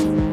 Thank you.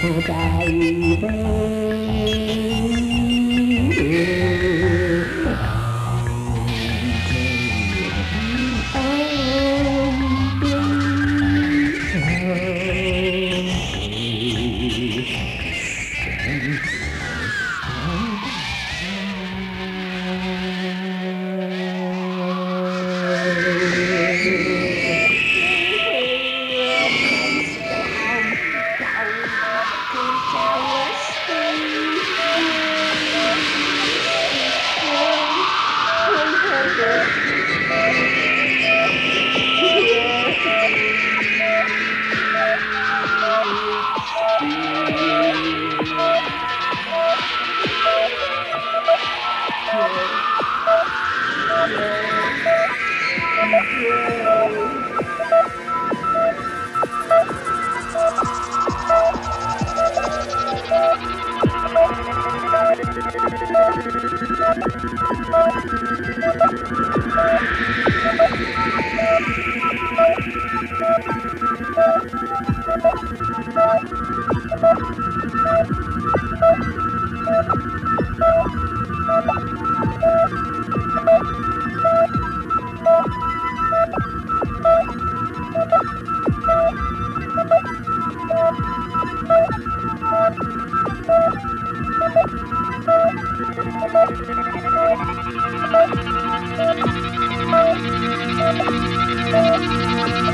不该意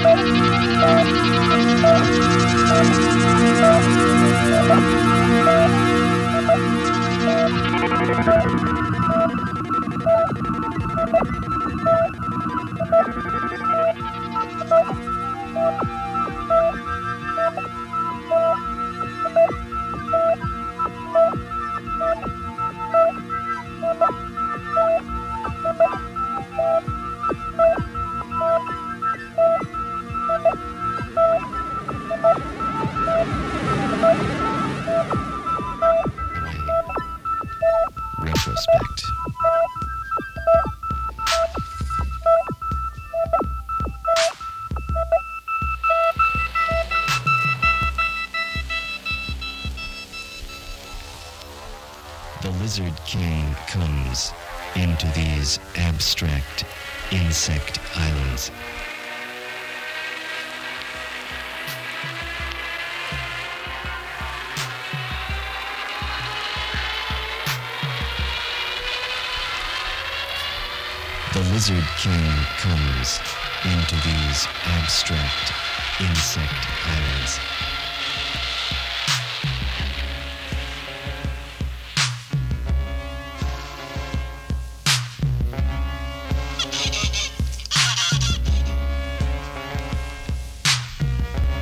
you into these abstract insect islands.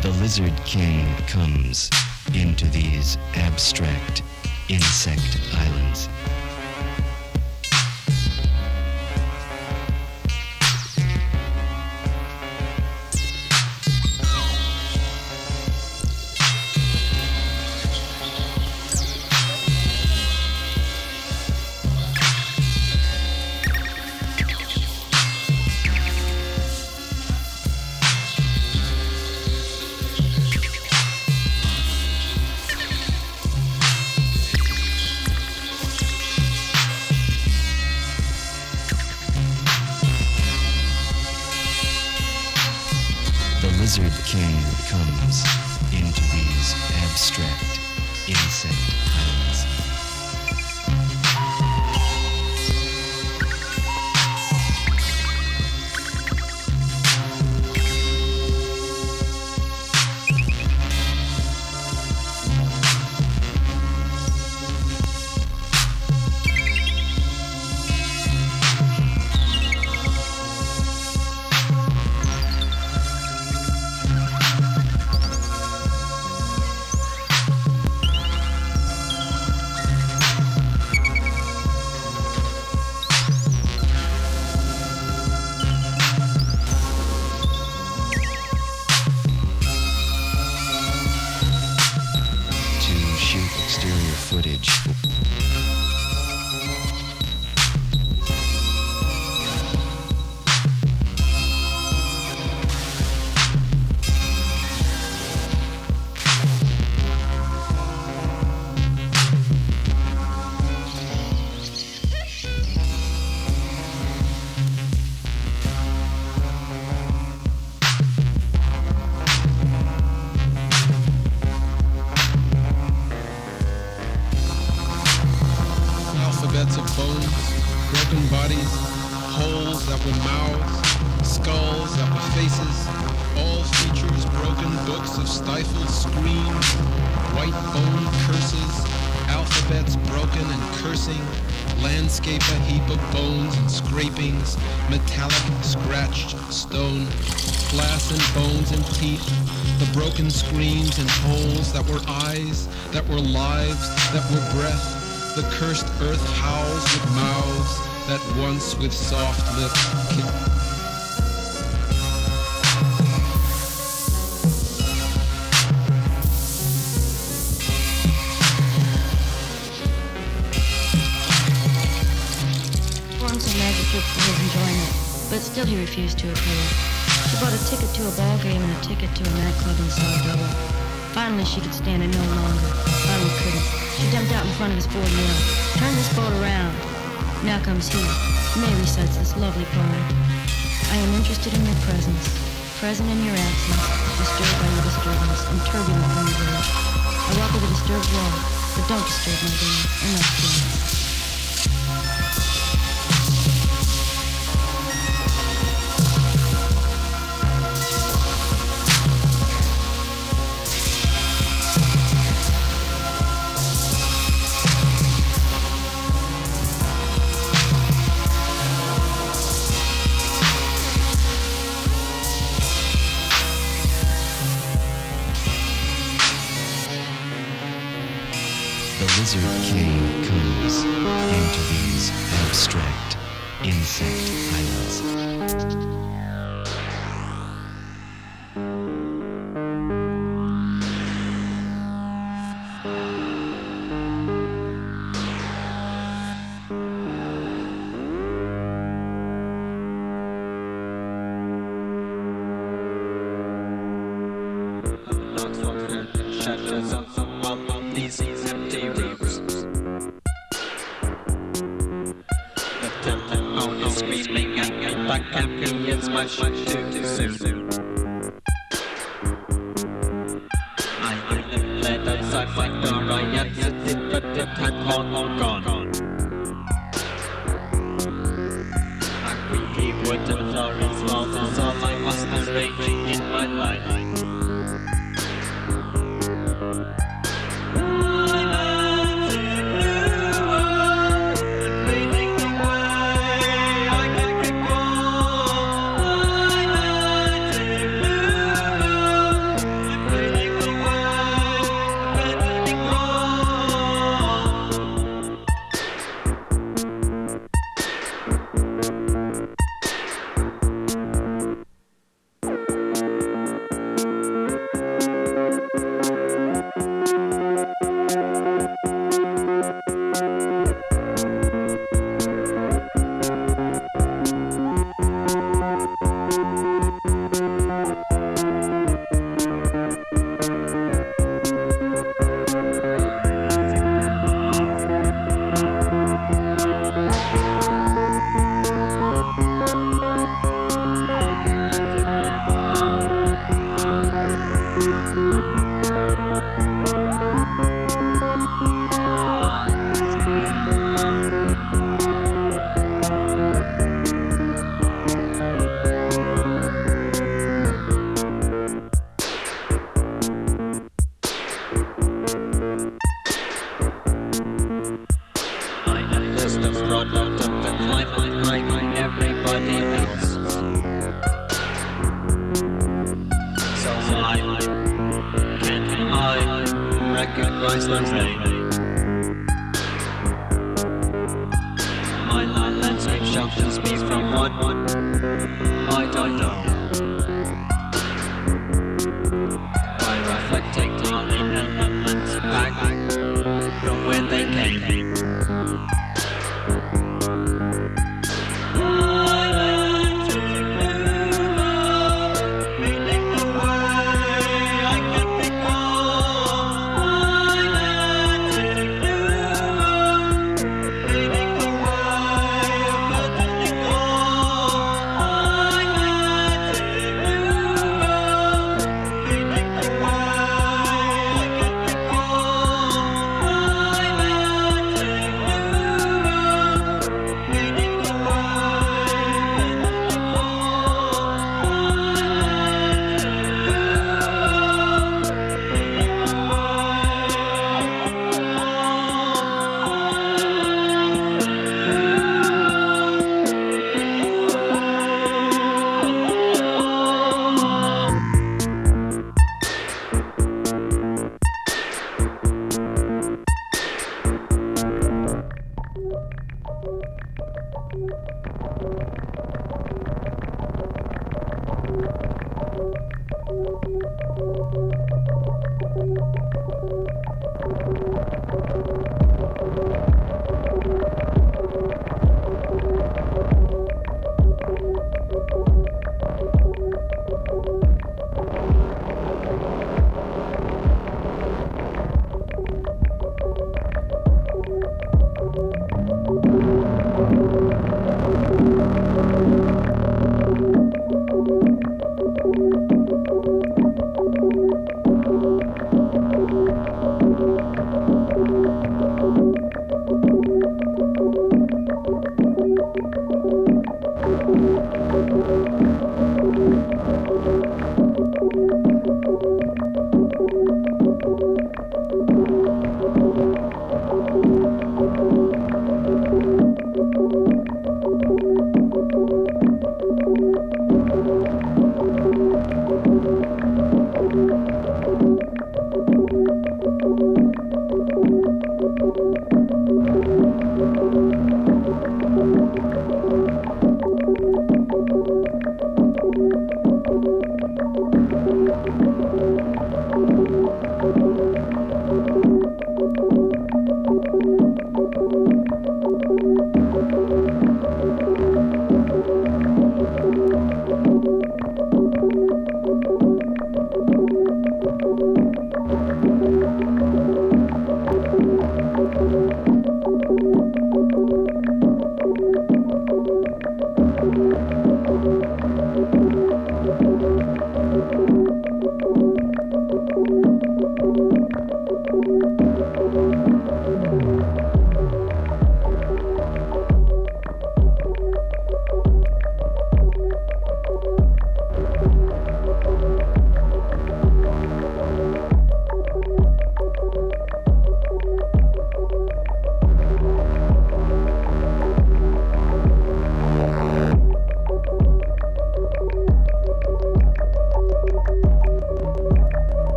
The Lizard King comes into these abstract insect islands. Alphabets of bones, broken bodies, holes that were mouths, skulls that were faces, all features broken, books of stifled screams, white bone curses, alphabets broken and cursing, landscape a heap of bones and scrapings, metallic scratched stone, glass and bones and teeth, the broken screams and holes that were eyes, that were lives, that were breath, the cursed earth howls with mouths that once with soft lips enjoyment, but still he refused to appear. She bought a ticket to a ball game and a ticket to a nightclub in Saratoga. Finally, she could stand it no longer. Finally couldn't. She jumped out in front of his Ford Mill. Turn this boat around. Now comes he. May recites this lovely poem. I am interested in your presence, present in your absence, disturbed by your disturbance, and turbulent when your. I walk with a disturbed wall, but don't disturb my. Enough, please. Insect islands.